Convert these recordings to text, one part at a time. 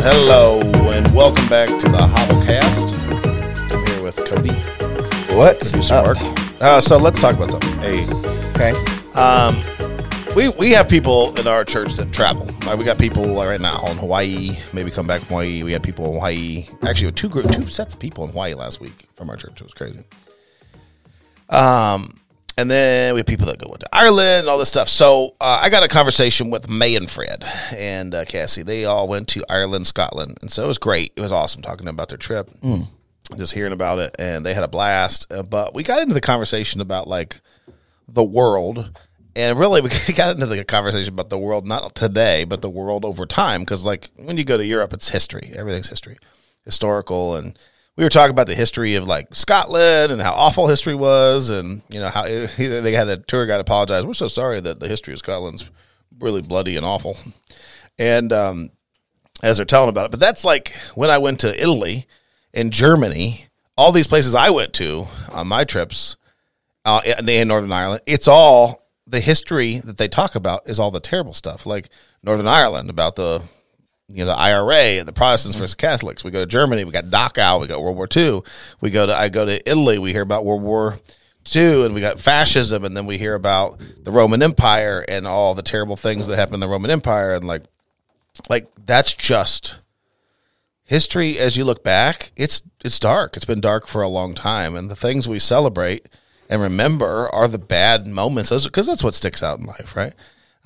Hello and welcome back to the HOTLCast. I'm here with Cody, What's producer up? Mark. Uh, so let's talk about something. Hey, Okay. Um, we we have people in our church that travel. Like, we got people right now in Hawaii. Maybe come back from Hawaii. We had people in Hawaii. Actually, two group, two sets of people in Hawaii last week from our church. It was crazy. Um, and then we have people that go into Ireland and all this stuff. So uh, I got a conversation with May and Fred and uh, Cassie. They all went to Ireland, Scotland, and so it was great. It was awesome talking to them about their trip, just hearing about it, and they had a blast. Uh, but we got into the conversation about like the world. And really, we got into the conversation about the world, not today, but the world over time. Because, like, when you go to Europe, it's history. Everything's history, historical. And we were talking about the history of, like, Scotland and how awful history was. And, you know, how they had a tour guide apologize. We're so sorry that the history of Scotland's really bloody and awful. And um, as they're telling about it, but that's like when I went to Italy and Germany, all these places I went to on my trips uh, in Northern Ireland, it's all the history that they talk about is all the terrible stuff, like Northern Ireland about the you know the IRA and the Protestants mm-hmm. versus Catholics. We go to Germany, we got Dachau, we got World War II. We go to I go to Italy, we hear about World War II, and we got fascism, and then we hear about the Roman Empire and all the terrible things that happened in the Roman Empire, and like like that's just history as you look back it's it's dark it's been dark for a long time and the things we celebrate and remember are the bad moments because that's what sticks out in life right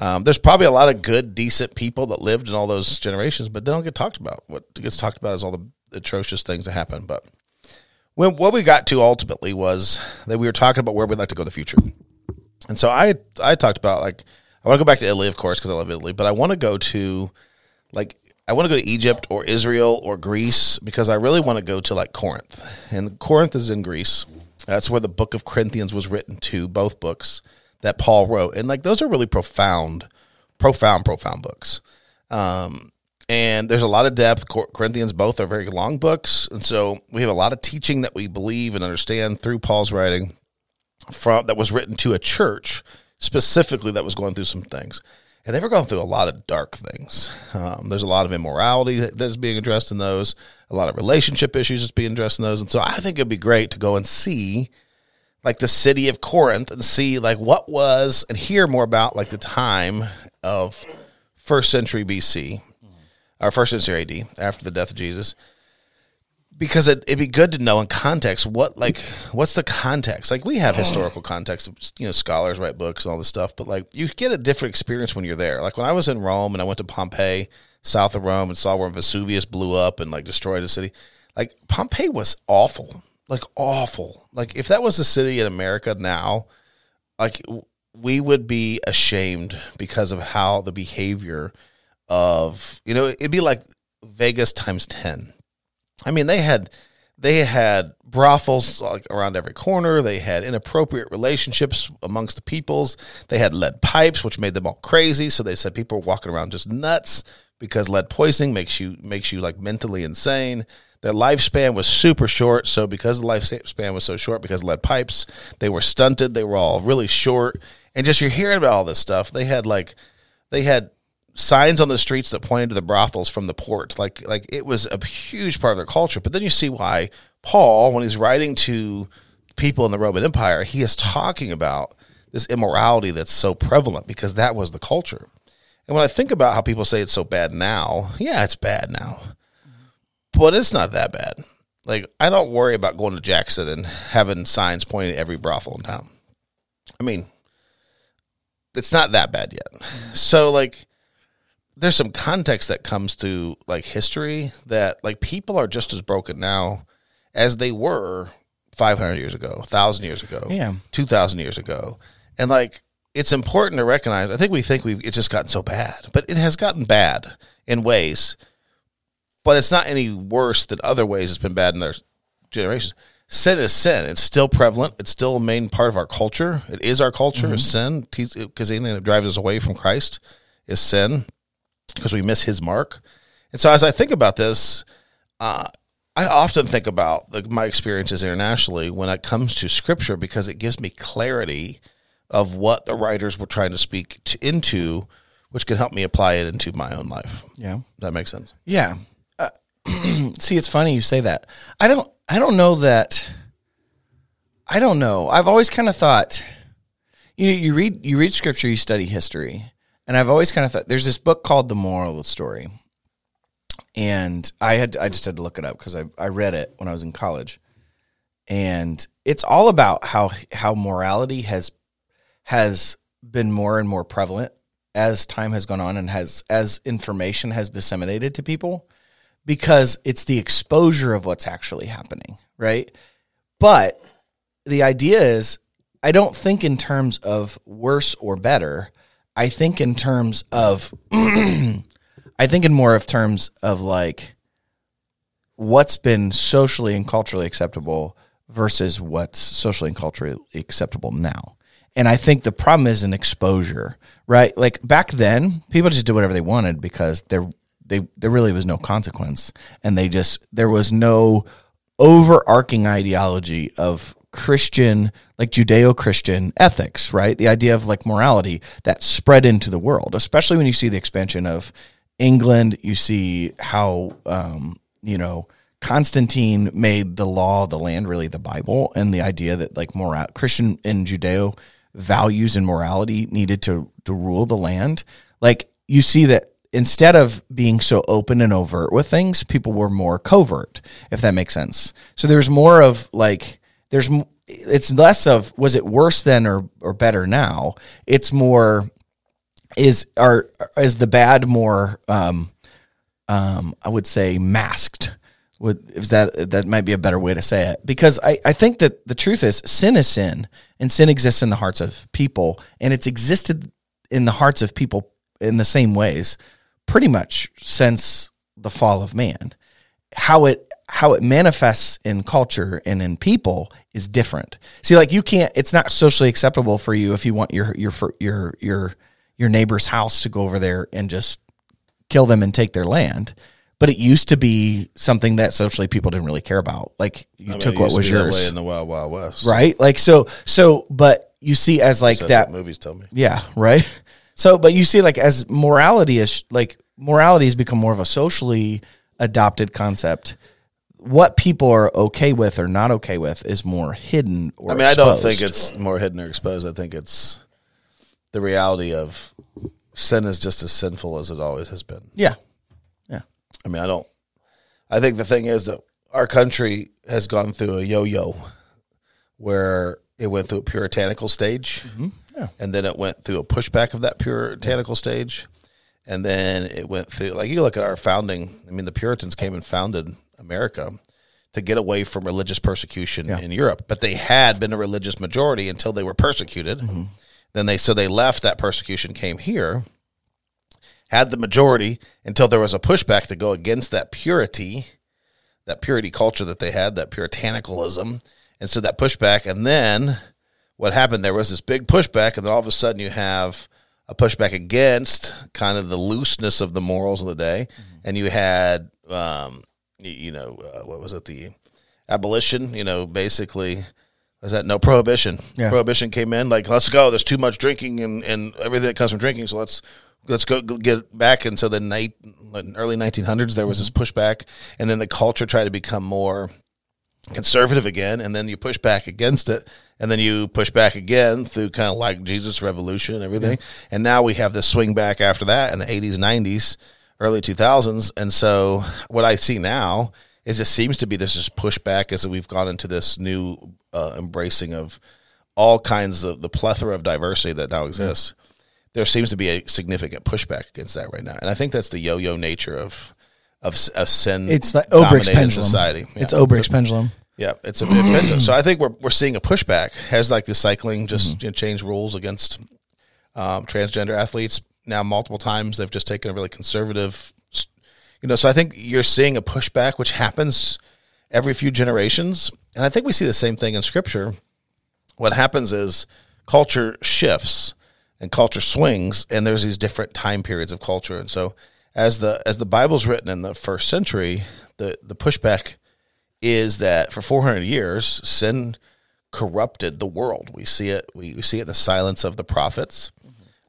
um, there's probably a lot of good decent people that lived in all those generations but they don't get talked about what gets talked about is all the atrocious things that happen but when, what we got to ultimately was that we were talking about where we'd like to go in the future and so i i talked about like i want to go back to italy of course because i love italy but i want to go to like I want to go to Egypt or Israel or Greece because I really want to go to like Corinth. And Corinth is in Greece. That's where the book of Corinthians was written to, both books that Paul wrote. And like those are really profound, profound, profound books. Um, and there's a lot of depth. Corinthians both are very long books. And so we have a lot of teaching that we believe and understand through Paul's writing from that was written to a church specifically that was going through some things and they were going through a lot of dark things. Um, there's a lot of immorality that, that's being addressed in those, a lot of relationship issues that's being addressed in those, and so I think it'd be great to go and see, like the city of Corinth, and see like what was and hear more about like the time of first century BC, or first century AD, after the death of Jesus. Because it, it'd be good to know in context what like what's the context? Like we have historical context you know scholars write books and all this stuff but like you get a different experience when you're there. Like when I was in Rome and I went to Pompeii south of Rome and saw where Vesuvius blew up and like destroyed the city like Pompeii was awful like awful like if that was a city in America now like we would be ashamed because of how the behavior of you know it'd be like Vegas times 10 I mean, they had they had brothels like around every corner. They had inappropriate relationships amongst the peoples. They had lead pipes, which made them all crazy. So they said people were walking around just nuts because lead poisoning makes you makes you like mentally insane. Their lifespan was super short. So because the lifespan was so short, because lead pipes, they were stunted. They were all really short. And just you're hearing about all this stuff. They had like they had signs on the streets that pointed to the brothels from the port. Like like it was a huge part of their culture. But then you see why Paul, when he's writing to people in the Roman Empire, he is talking about this immorality that's so prevalent because that was the culture. And when I think about how people say it's so bad now, yeah, it's bad now. But it's not that bad. Like I don't worry about going to Jackson and having signs pointing to every brothel in town. I mean, it's not that bad yet. So like there's some context that comes to like history that like people are just as broken now as they were 500 years ago, 1000 years ago, Yeah. 2000 years ago. And like it's important to recognize I think we think we have it's just gotten so bad, but it has gotten bad in ways but it's not any worse than other ways it's been bad in their generations. Sin is sin. It's still prevalent. It's still a main part of our culture. It is our culture. Is sin because anything that drives us away from Christ is sin because we miss His mark. And so, as I think about this, uh, I often think about like, my experiences internationally when it comes to Scripture because it gives me clarity of what the writers were trying to speak to, into, which can help me apply it into my own life. Yeah. That makes sense. Yeah. see, it's funny you say that. I don't. I don't know that. I don't know. I've always kind of thought. You you read you read scripture, you study history, and I've always kind of thought there's this book called The Moral of the Story, and I had I just had to look it up because I I read it when I was in college, and it's all about how how morality has has been more and more prevalent as time has gone on and has as information has disseminated to people because it's the exposure of what's actually happening, right? But the idea is I don't think in terms of worse or better. I think in terms of I think in more of terms of like what's been socially and culturally acceptable versus what's socially and culturally acceptable now. And I think the problem is an exposure, right? Like back then, people just did whatever they wanted because there they there really was no consequence, and they just there was no overarching ideology of Christian, like Judeo Christian ethics, right? The idea of like morality that spread into the world, especially when you see the expansion of England. You see how um, you know Constantine made the law of the land really the Bible, and the idea that like moral Christian and Judeo values and morality needed to to rule the land. Like you see that instead of being so open and overt with things, people were more covert, if that makes sense. So there's more of like there's it's less of was it worse then or or better now. It's more is are is the bad more um um I would say masked would is that that might be a better way to say it because I, I think that the truth is sin is sin and sin exists in the hearts of people and it's existed in the hearts of people in the same ways pretty much since the fall of man how it how it manifests in culture and in people is different see like you can't it's not socially acceptable for you if you want your your your your your neighbor's house to go over there and just kill them and take their land but it used to be something that socially people didn't really care about. Like you I mean, took what was yours in the Wild Wild West, right? Like so, so, but you see as like that movies tell me, yeah, right. So, but you see, like as morality is like morality has become more of a socially adopted concept. What people are okay with or not okay with is more hidden. I mean, exposed. I don't think it's more hidden or exposed. I think it's the reality of sin is just as sinful as it always has been. Yeah, yeah. I mean, I don't. I think the thing is that our country has gone through a yo-yo, where it went through a puritanical stage, mm-hmm. Yeah. and then it went through a pushback of that puritanical stage, and then it went through. Like you look at our founding. I mean, the Puritans came and founded America to get away from religious persecution yeah. in Europe, but they had been a religious majority until they were persecuted. Mm-hmm. Then they so they left that persecution, came here, had the majority until there was a pushback to go against that purity, that purity culture that they had, that puritanicalism. And so that pushback, and then what happened there was this big pushback, and then all of a sudden you have a pushback against kind of the looseness of the morals of the day. Mm-hmm. And you had, um, you, you know, uh, what was it? The abolition, you know, basically was that no prohibition? Yeah. Prohibition came in like let's go. There's too much drinking and, and everything that comes from drinking. So let's let's go, go get back into the night early 1900s there was this mm-hmm. pushback and then the culture tried to become more conservative again and then you push back against it and then you push back again through kind of like jesus revolution and everything. Yeah. and now we have this swing back after that in the 80s 90s early 2000s and so what i see now is it seems to be this is pushback as we've gone into this new uh, embracing of all kinds of the plethora of diversity that now exists. There seems to be a significant pushback against that right now, and I think that's the yo-yo nature of of, of sin. It's like Obrich's pendulum. Society. Yeah. It's Obrich's pendulum. Yeah, it's a pendulum. So I think we're we're seeing a pushback. Has like the cycling just mm-hmm. you know, changed rules against um, transgender athletes now multiple times. They've just taken a really conservative, you know. So I think you're seeing a pushback, which happens every few generations, and I think we see the same thing in Scripture. What happens is culture shifts and culture swings and there's these different time periods of culture and so as the as the bible's written in the first century the the pushback is that for 400 years sin corrupted the world we see it we, we see it in the silence of the prophets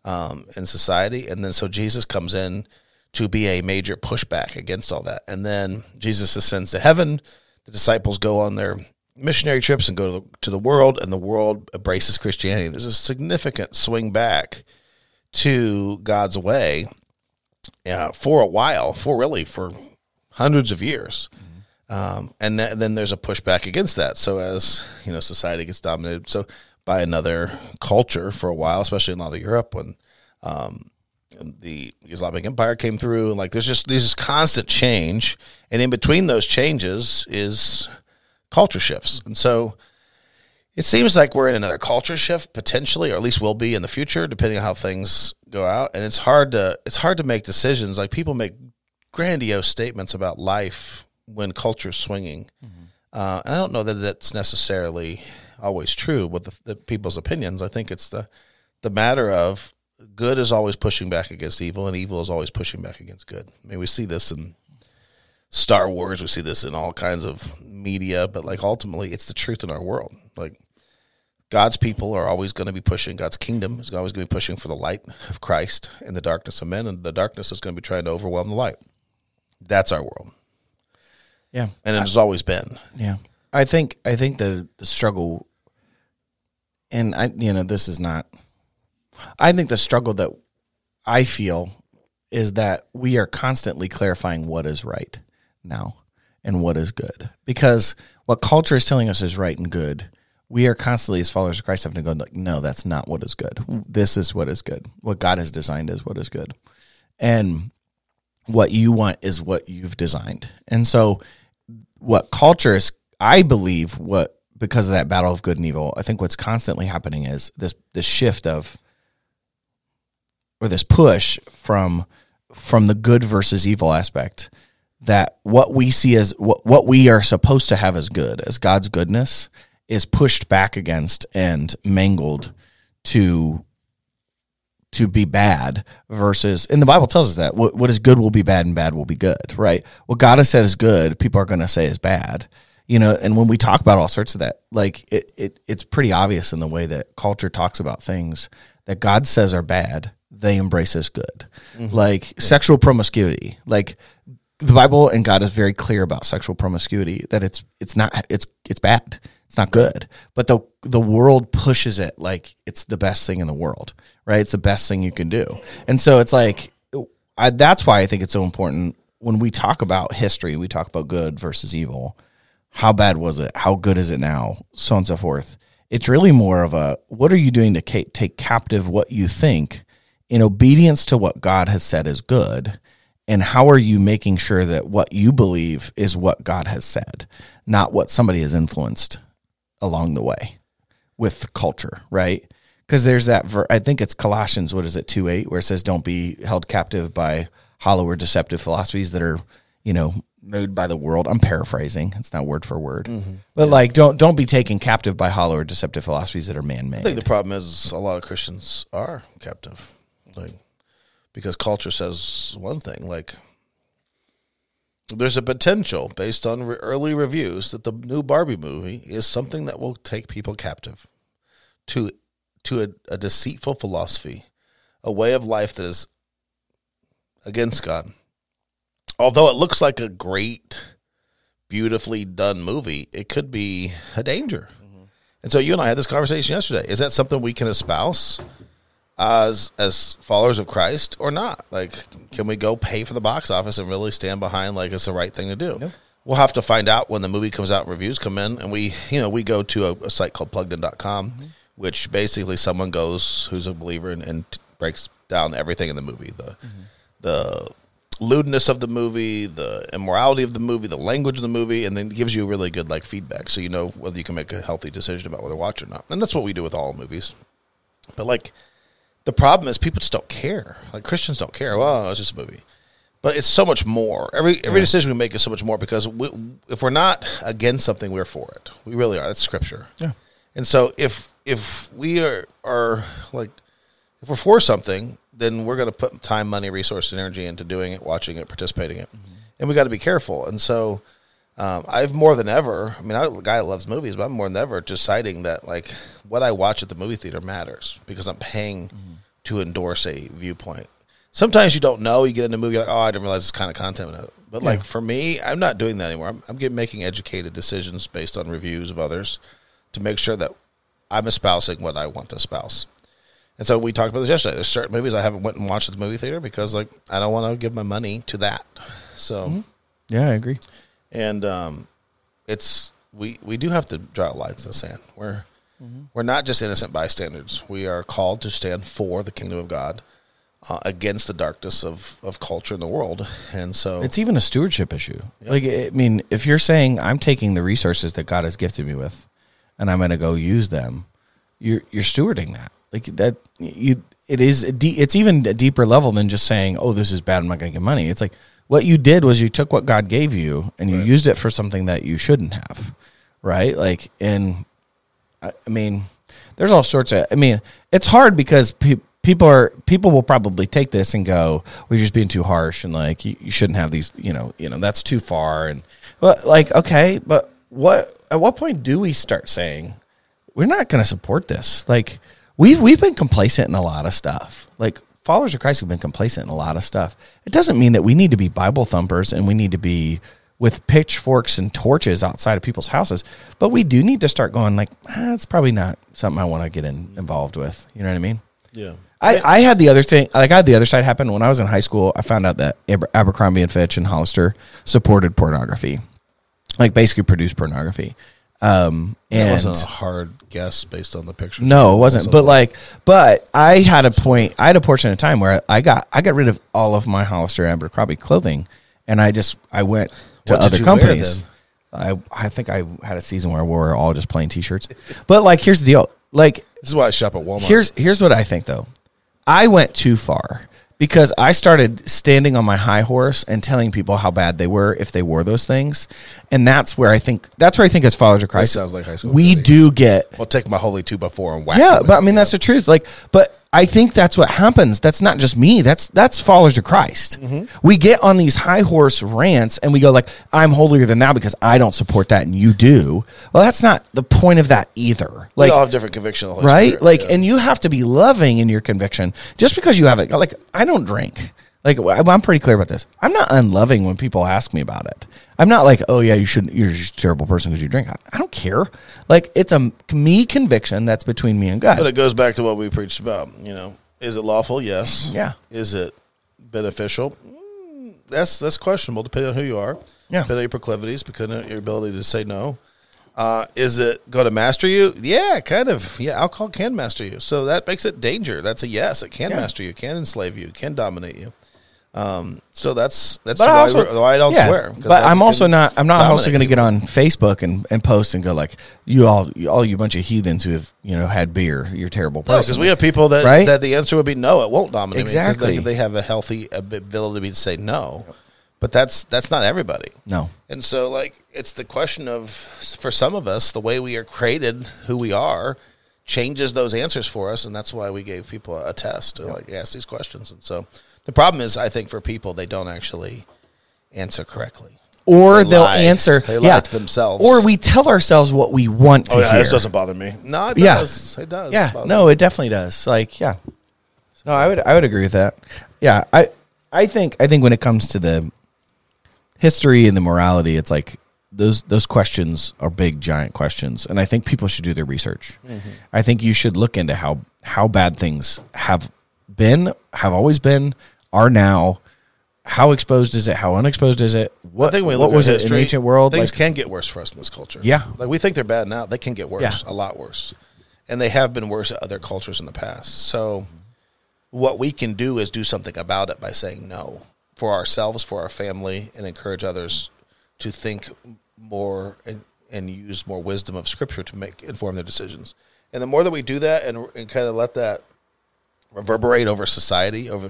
um, in society and then so jesus comes in to be a major pushback against all that. And then Jesus ascends to heaven. The disciples go on their missionary trips and go to the, to the world, and the world embraces Christianity. There's a significant swing back to God's way uh, for a while, for really for hundreds of years. Um, and th- then there's a pushback against that. So as you know, society gets dominated so by another culture for a while, especially in a lot of Europe when um, the Islamic Empire came through. And like there's just there's this constant change, and in between those changes is culture shifts, and so. It seems like we're in another culture shift potentially, or at least will be in the future, depending on how things go out. And it's hard to it's hard to make decisions. Like people make grandiose statements about life when culture's swinging, mm-hmm. uh, and I don't know that that's necessarily always true with the, the, people's opinions. I think it's the the matter of good is always pushing back against evil, and evil is always pushing back against good. I mean, we see this in Star Wars, we see this in all kinds of media, but like ultimately, it's the truth in our world. Like God's people are always going to be pushing. God's kingdom is always going to be pushing for the light of Christ in the darkness of men, and the darkness is going to be trying to overwhelm the light. That's our world. Yeah, and it has always been. Yeah, I think I think the, the struggle, and I you know this is not. I think the struggle that I feel is that we are constantly clarifying what is right now and what is good because what culture is telling us is right and good we are constantly as followers of Christ having to go like, no, that's not what is good. This is what is good. What God has designed is what is good. And what you want is what you've designed. And so what culture is I believe what because of that battle of good and evil, I think what's constantly happening is this this shift of or this push from from the good versus evil aspect that what we see as what, what we are supposed to have as good as God's goodness is pushed back against and mangled to to be bad versus and the bible tells us that what, what is good will be bad and bad will be good right what god has said is good people are going to say is bad you know and when we talk about all sorts of that like it, it it's pretty obvious in the way that culture talks about things that god says are bad they embrace as good mm-hmm. like yeah. sexual promiscuity like the bible and god is very clear about sexual promiscuity that it's it's not it's it's bad it's not good, but the the world pushes it like it's the best thing in the world, right? It's the best thing you can do, and so it's like I, that's why I think it's so important when we talk about history. We talk about good versus evil. How bad was it? How good is it now? So on and so forth. It's really more of a what are you doing to take captive what you think in obedience to what God has said is good, and how are you making sure that what you believe is what God has said, not what somebody has influenced along the way with culture, right? Because there's that, ver- I think it's Colossians, what is it, 2 8, where it says, don't be held captive by hollow or deceptive philosophies that are, you know, made by the world. I'm paraphrasing. It's not word for word. Mm-hmm. But yeah. like don't don't be taken captive by hollow or deceptive philosophies that are man made. I think the problem is a lot of Christians are captive. Like because culture says one thing, like there's a potential, based on re- early reviews, that the new Barbie movie is something that will take people captive to to a, a deceitful philosophy, a way of life that is against God. Although it looks like a great, beautifully done movie, it could be a danger. Mm-hmm. And so you and I had this conversation yesterday. Is that something we can espouse? As as followers of Christ or not? Like, can we go pay for the box office and really stand behind like it's the right thing to do? We'll have to find out when the movie comes out and reviews come in. And we, you know, we go to a, a site called pluggedin.com, mm-hmm. which basically someone goes who's a believer and, and t- breaks down everything in the movie. The, mm-hmm. the lewdness of the movie, the immorality of the movie, the language of the movie, and then gives you really good like feedback, so you know whether you can make a healthy decision about whether to watch or not. And that's what we do with all movies. But like the problem is people just don't care. Like Christians don't care. Well, it's just a movie, but it's so much more. Every every yeah. decision we make is so much more because we, if we're not against something, we're for it. We really are. That's scripture. Yeah. And so if if we are are like if we're for something, then we're going to put time, money, resources, energy into doing it, watching it, participating in it, mm-hmm. and we got to be careful. And so. Um, I've more than ever. I mean, I'm a guy that loves movies, but I'm more than ever deciding that like what I watch at the movie theater matters because I'm paying mm-hmm to endorse a viewpoint. sometimes you don't know. You get in a movie, like, oh, I didn't realize this kind of content. in it." But like for me, I'm not doing that anymore. I'm, I'm getting, making educated decisions based on reviews of others to make sure that I'm espousing what I want to espouse. And so we talked about this yesterday. There's certain movies I haven't went and watched at the movie theater because like I don't want to give my money to that. So Yeah, I agree. and um, it's we we do have to draw lines in the sand. We're we're not just innocent bystanders. We are called to stand for the kingdom of God uh, against the darkness of of culture in the world. And so It's even a stewardship issue. Like, I mean, if you're saying I'm taking the resources that God has gifted me with, and I'm going to go use them, you're you're stewarding that. Like that, you it is. A de- it's even a deeper level than just saying, "Oh, this is bad. I'm not going to get money." It's like what you did was you took what God gave you and you used it for something that you shouldn't have, right? Like, and I, I mean, there's all sorts of. I mean, it's hard because pe- people are people will probably take this and go, "We're just being too harsh," and like you, you shouldn't have these. You know, you know that's too far. And but like, okay, but what? At what point do we start saying we're not going to support this? Like we've we've been complacent in a lot of stuff. Like followers of Christ have been complacent in a lot of stuff. It doesn't mean that we need to be Bible thumpers and we need to be with pitchforks and torches outside of people's houses, but we do need to start going like, ah, that's probably not something I want to get in, involved with. You know what I mean? yeah. I, I had the other thing, like I had the other side happen when I was in high school. I found out that Aber- Abercrombie and Fitch and Hollister supported pornography, like basically produced pornography. Um, It and wasn't a hard guess based on the pictures. no, it wasn't. But like, but I had a point. I had a portion of time where I got I got rid of all of my Hollister Abercrombie clothing, and I just I went to other companies. I I think I had a season where I wore all just plain t-shirts. But like, here's the deal. Like, this is why I shop at Walmart. Here's here's what I think though. I went too far because I started standing on my high horse and telling people how bad they were if they wore those things, and that's where I think that's where I think as followers of Christ, sounds like high school we do get I'll take my holy two by four and whack. yeah, but I mean that's the truth. Like, but I think that's what happens. That's not just me. That's that's followers of Christ. Mm-hmm. We get on these high horse rants and we go like, "I'm holier than thou because I don't support that and you do." Well, that's not the point of that either. we Like, all have different conviction. of the Holy right? Spirit, like, yeah. and you have to be loving in your conviction. Just because you have it, like, I don't drink. Like, I'm pretty clear about this. I'm not unloving when people ask me about it. I'm not like, oh yeah, you shouldn't. You're just a terrible person because you drink. I, I don't care. Like, it's a me conviction that's between me and God. But it goes back to what we preached about. You know, is it lawful? Yes. Yeah. Is it beneficial? Mm, That's that's questionable, depending on who you are. Yeah. Depending on your proclivities, depending on your ability to say no. Uh, is it going to master you? Yeah, kind of. Yeah, alcohol can master you. So that makes it danger. That's a yes. It can Yeah. master you. Can enslave you. Can dominate you. Um, so that's that's But I why, also- we're- why I don't yeah, swear. But I I'm also not. I'm not also going to get on Facebook and, and post and go like, you all, you, all you bunch of heathens who have you know had beer. You're a terrible No, person. because we have people that Right? that the answer would be no. It won't dominate Exactly. they, they have a healthy ability to say no, but that's that's not everybody. no. And so, like, it's the question of for some of us, the way we are created, who we are, changes those answers for us, and that's why we gave people a test to like ask these questions. And so, the problem is, I think for people, they don't actually answer correctly. Or They they'll lie. answer. They lie yeah. to themselves. Or we tell ourselves what we want to Oh yeah, hear. this doesn't bother me. No, it Yeah. does. It does. Yeah, bother no, it definitely does. Like, yeah. No, I would I would agree with that. Yeah, I I think I think when it comes to the history and the morality, it's like those those questions are big giant questions, and I think people should do their research. Mm-hmm. I think you should look into how how bad things have been, have always been, are now. How exposed is it? How unexposed is it? What, I think we what was it in ancient world? Things Like, can get worse for us in this culture. Yeah. like we think they're bad now. They can get worse, Yeah. a lot worse, and they have been worse at other cultures in the past. So, what we can do is do something about it by saying no for ourselves, for our family, and encourage others to think more and, and use more wisdom of Scripture to make inform their decisions. And the more that we do that, and, and kind of let that reverberate over society, over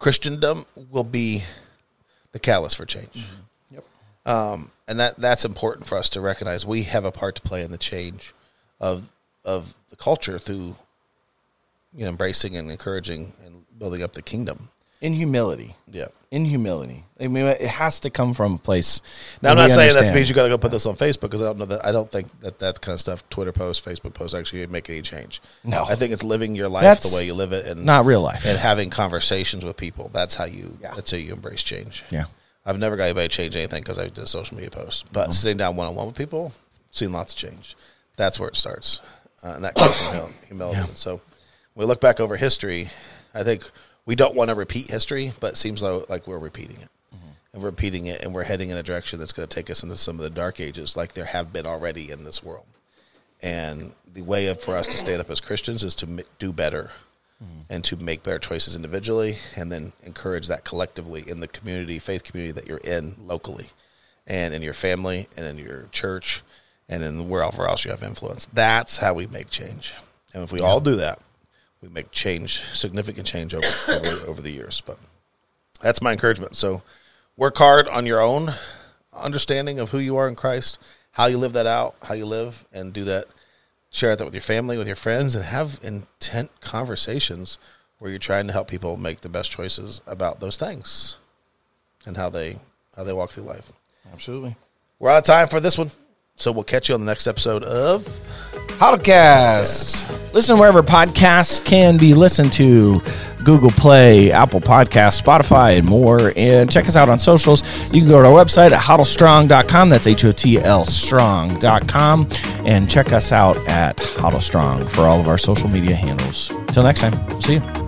Christendom, will be the catalyst for change. Um, and that that's important for us to recognize. We have a part to play in the change of of the culture through you know embracing and encouraging and building up the kingdom. In humility. Yeah. In humility. I mean, it has to come from a place. Now, I'm not saying that means you got to go put this on Facebook because I don't know that. I don't think that that kind of stuff, Twitter posts, Facebook posts, actually make any change. No. I think it's living your life That's the way you live it, and not real life. and having conversations with people. That's how you. Yeah. That's how you embrace change. Yeah. I've never got anybody to change anything because I did a social media post. But Mm-hmm. sitting down one on one with people, seen lots of change. That's where it starts, uh, and that comes from humility. And So, when we look back over history, I think we don't want to repeat history, but it seems like, like we're repeating it, mm-hmm. and we're repeating it, and we're heading in a direction that's going to take us into some of the dark ages, like there have been already in this world. And the way of, for us to stand up as Christians is to m- do better mm-hmm. and to make better choices individually and then encourage that collectively in the community, faith community that you're in locally and in your family and in your church and in wherever else you have influence. That's how we make change. And if we all do that, we make change, significant change over, over, over the years. But that's my encouragement. So work hard on your own understanding of who you are in Christ, how you live that out, how you live, and do that. Share that with your family, with your friends, and have intent conversations where you're trying to help people make the best choices about those things and how they how they walk through life. Absolutely. We're out of time for this one, so we'll catch you on the next episode of Podcast. Listen wherever podcasts can be listened to Google Play, Apple Podcasts, Spotify, and more. And check us out on socials. You can go to our website at hotlstrong.com. That's H O T L strong.com. And check us out at HOTL Strong for all of our social media handles. Until next time, see you.